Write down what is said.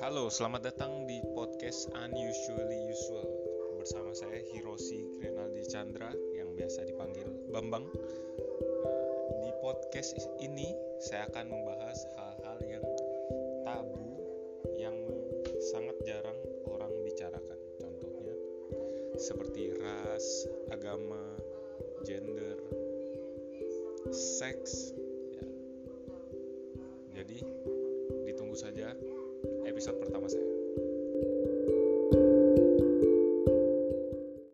Halo, selamat datang di podcast Unusually Usual bersama saya Hiroshi Grenaldi Chandra yang biasa dipanggil Bambang. Di podcast ini saya akan membahas hal-hal yang tabu yang sangat jarang orang bicarakan. Contohnya seperti ras, agama, gender, seks. Ya. Jadi ditunggu saja episode pertama saya.